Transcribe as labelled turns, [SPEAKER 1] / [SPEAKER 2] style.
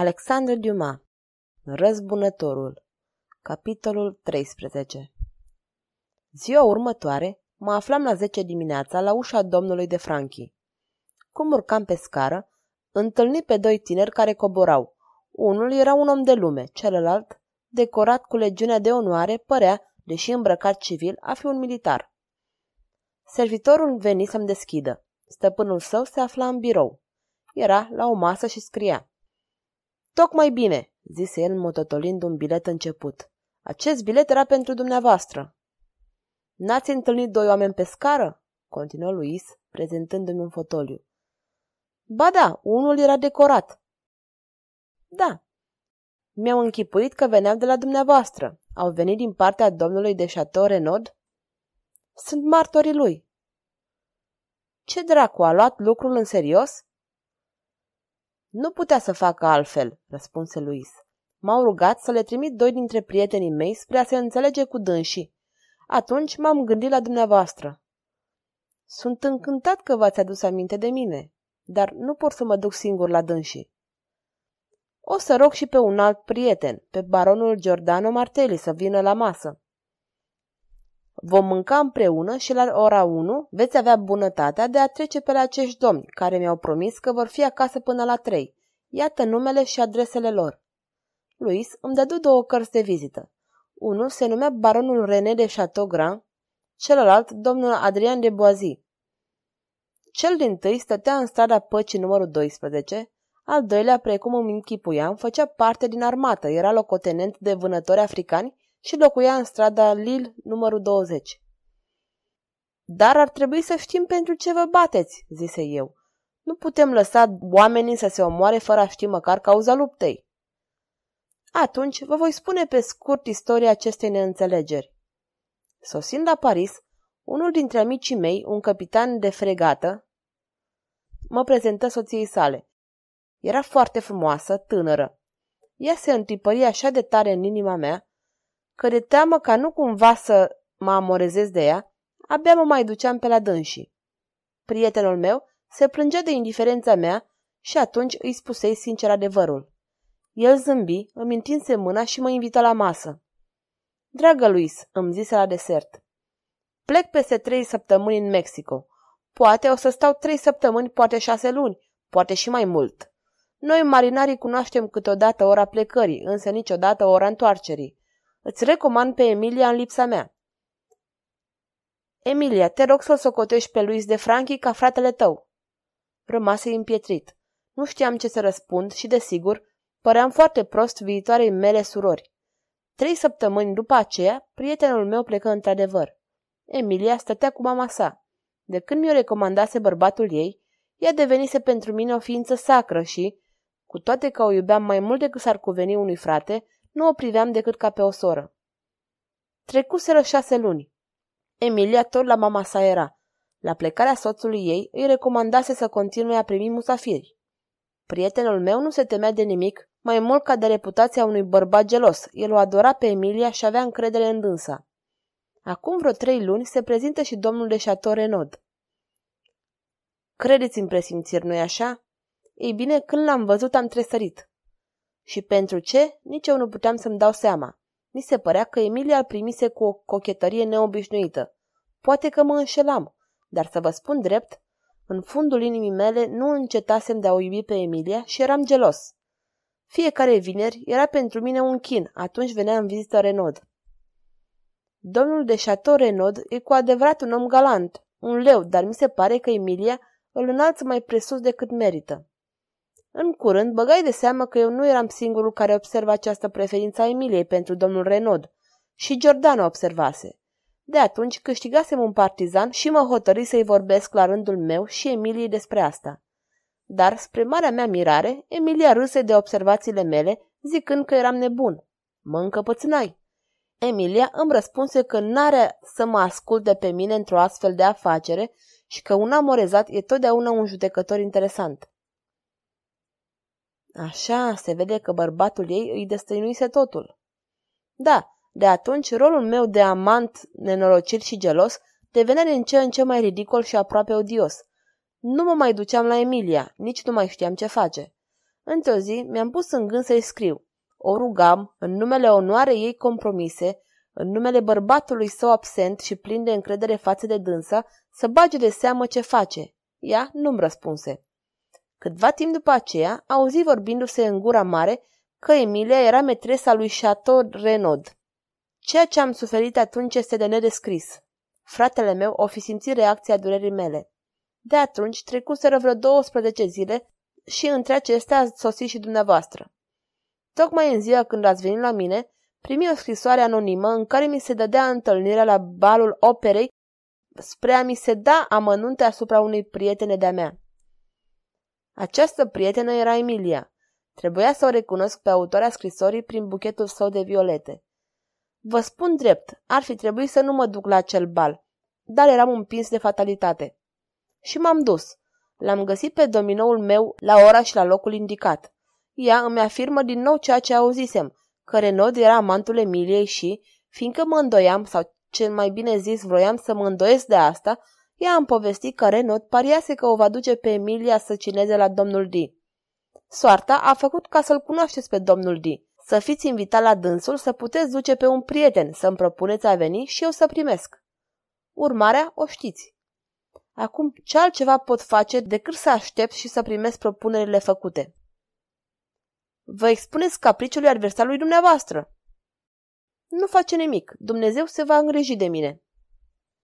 [SPEAKER 1] Alexandru Dumas Răzbunătorul Capitolul 13 Ziua următoare mă aflam la 10 dimineața la ușa domnului de Franchi. Cum urcam pe scară, întâlni pe doi tineri care coborau. Unul era un om de lume, celălalt, decorat cu legiunea de onoare, părea, deși îmbrăcat civil, a fi un militar. Servitorul veni să-mi deschidă. Stăpânul său se afla în birou. Era la o masă și scria. Tocmai bine, zise el mototolind un bilet început. Acest bilet era pentru dumneavoastră. N-ați întâlnit doi oameni pe scară? continuă Luis, prezentându-mi un fotoliu. Ba da, unul era decorat. Da. Mi-au închipuit că veneau de la dumneavoastră. Au venit din partea domnului de Chateau Renaud? Sunt martorii lui. Ce dracu, a luat lucrul în serios? Nu putea să facă altfel, răspunse Luis. M-au rugat să le trimit doi dintre prietenii mei spre a se înțelege cu dânsii. Atunci m-am gândit la dumneavoastră. Sunt încântat că v-ați adus aminte de mine, dar nu pot să mă duc singur la dânsii. O să rog și pe un alt prieten, pe baronul Giordano Martelli, să vină la masă. Vom mânca împreună și la ora 1 veți avea bunătatea de a trece pe la acești domni, care mi-au promis că vor fi acasă până la 3. Iată numele și adresele lor. Luis îmi dădu două cărți de vizită. Unul se numea baronul René de Chateaugrand, celălalt domnul Adrian de Boisy. Cel din tâi stătea în strada Păcii numărul 12, al doilea, precum îmi închipuiam, făcea parte din armată, era locotenent de vânători africani și locuia în strada Lille numărul 20. Dar ar trebui să știm pentru ce vă bateți, zise eu. Nu putem lăsa oamenii să se omoare fără a ști măcar cauza luptei. Atunci vă voi spune pe scurt istoria acestei neînțelegeri. Sosind la Paris, unul dintre amicii mei, un capitan de fregată, mă prezentă soției sale. Era foarte frumoasă, tânără. Ea se întipări așa de tare în inima mea, că de teamă ca nu cumva să mă amorezez de ea, abia mă mai duceam pe la dânsii. Prietenul meu se plângea de indiferența mea și atunci îi spusei sincer adevărul. El zâmbi, îmi întinse mâna și mă invită la masă. Dragă Luis, îmi zise la desert, plec peste trei săptămâni în Mexico. Poate o să stau trei săptămâni, poate șase luni, poate și mai mult. Noi, marinarii, cunoaștem câteodată ora plecării, însă niciodată ora întoarcerii. Îți recomand pe Emilia în lipsa mea. Emilia, te rog să-l socotești pe Luis de Franchi ca fratele tău. Rămase împietrit. Nu știam ce să răspund și, desigur, păream foarte prost viitoarei mele surori. Trei săptămâni după aceea, prietenul meu plecă într-adevăr. Emilia stătea cu mama sa. De când mi-o recomandase bărbatul ei, ea devenise pentru mine o ființă sacră și, cu toate că o iubeam mai mult decât s-ar cuveni unui frate, nu o priveam decât ca pe o soră. Trecuseră șase luni. Emilia tot la mama sa era. La plecarea soțului ei îi recomandase să continue a primi musafiri. Prietenul meu nu se temea de nimic, mai mult ca de reputația unui bărbat gelos. El o adora pe Emilia și avea încredere în dânsa. Acum vreo trei luni se prezintă și domnul de Chateau Renaud. Credeți în presimțiri, nu-i așa? Ei bine, când l-am văzut am tresărit. Și pentru ce, nici eu nu puteam să-mi dau seama. Mi se părea că Emilia îl primise cu o cochetărie neobișnuită. Poate că mă înșelam, dar să vă spun drept, în fundul inimii mele nu încetasem de a o iubi pe Emilia și eram gelos. Fiecare vineri era pentru mine un chin, atunci venea în vizită Renaud. Domnul de Chateau Renaud e cu adevărat un om galant, un leu, dar mi se pare că Emilia îl înalță mai presus decât merită. În curând, băgai de seamă că eu nu eram singurul care observa această preferință a Emiliei pentru domnul Renaud. Și Giordano observase. De atunci câștigasem un partizan și mă hotări să-i vorbesc la rândul meu și Emiliei despre asta. Dar, spre marea mea mirare, Emilia râse de observațiile mele, zicând că eram nebun. Mă încăpățânai. Emilia îmi răspunse că n-are să mă asculte pe mine într-o astfel de afacere și că un amorezat e totdeauna un judecător interesant. Așa, se vede că bărbatul ei îi destăinuise totul. Da, de atunci rolul meu de amant nenorocit și gelos devenea din ce în ce mai ridicol și aproape odios. Nu mă mai duceam la Emilia, nici nu mai știam ce face. Într-o zi mi-am pus în gând să-i scriu. O rugam, în numele onoarei ei compromise, în numele bărbatului său absent și plin de încredere față de dânsa, să bage de seamă ce face. Ea nu-mi răspunse. Câtva timp după aceea, auzi vorbindu-se în gura mare că Emilia era metresa lui Chateau Renaud. Ceea ce am suferit atunci este de nedescris. Fratele meu o fi simțit reacția durerii mele. De atunci trecuseră vreo 12 zile și între acestea ați sosit și dumneavoastră. Tocmai în ziua când ați venit la mine, primi o scrisoare anonimă în care mi se dădea întâlnirea la balul operei spre a mi se da amănunte asupra unei prietene de-a mea. Această prietenă era Emilia. Trebuia să o recunosc pe autoarea scrisorii prin buchetul său de violete. Vă spun drept, ar fi trebuit să nu mă duc la acel bal, dar eram împins de fatalitate. Și m-am dus. L-am găsit pe dominoul meu la ora și la locul indicat. Ea îmi afirmă din nou ceea ce auzisem, că Renaud era amantul Emiliei și, fiindcă mă îndoiam, sau cel mai bine zis vroiam să mă îndoiesc de asta, ea am povestit că Renaud pariase că o va duce pe Emilia să cineze la domnul D. Soarta a făcut ca să-l cunoașteți pe domnul D. Să fiți invitat la dânsul, să puteți duce pe un prieten, să-mi propuneți a veni și eu să primesc. Urmarea o știți. Acum, ce altceva pot face decât să aștept și să primesc propunerile făcute? Vă expuneți capriciului adversarului dumneavoastră. Nu face nimic. Dumnezeu se va îngriji de mine.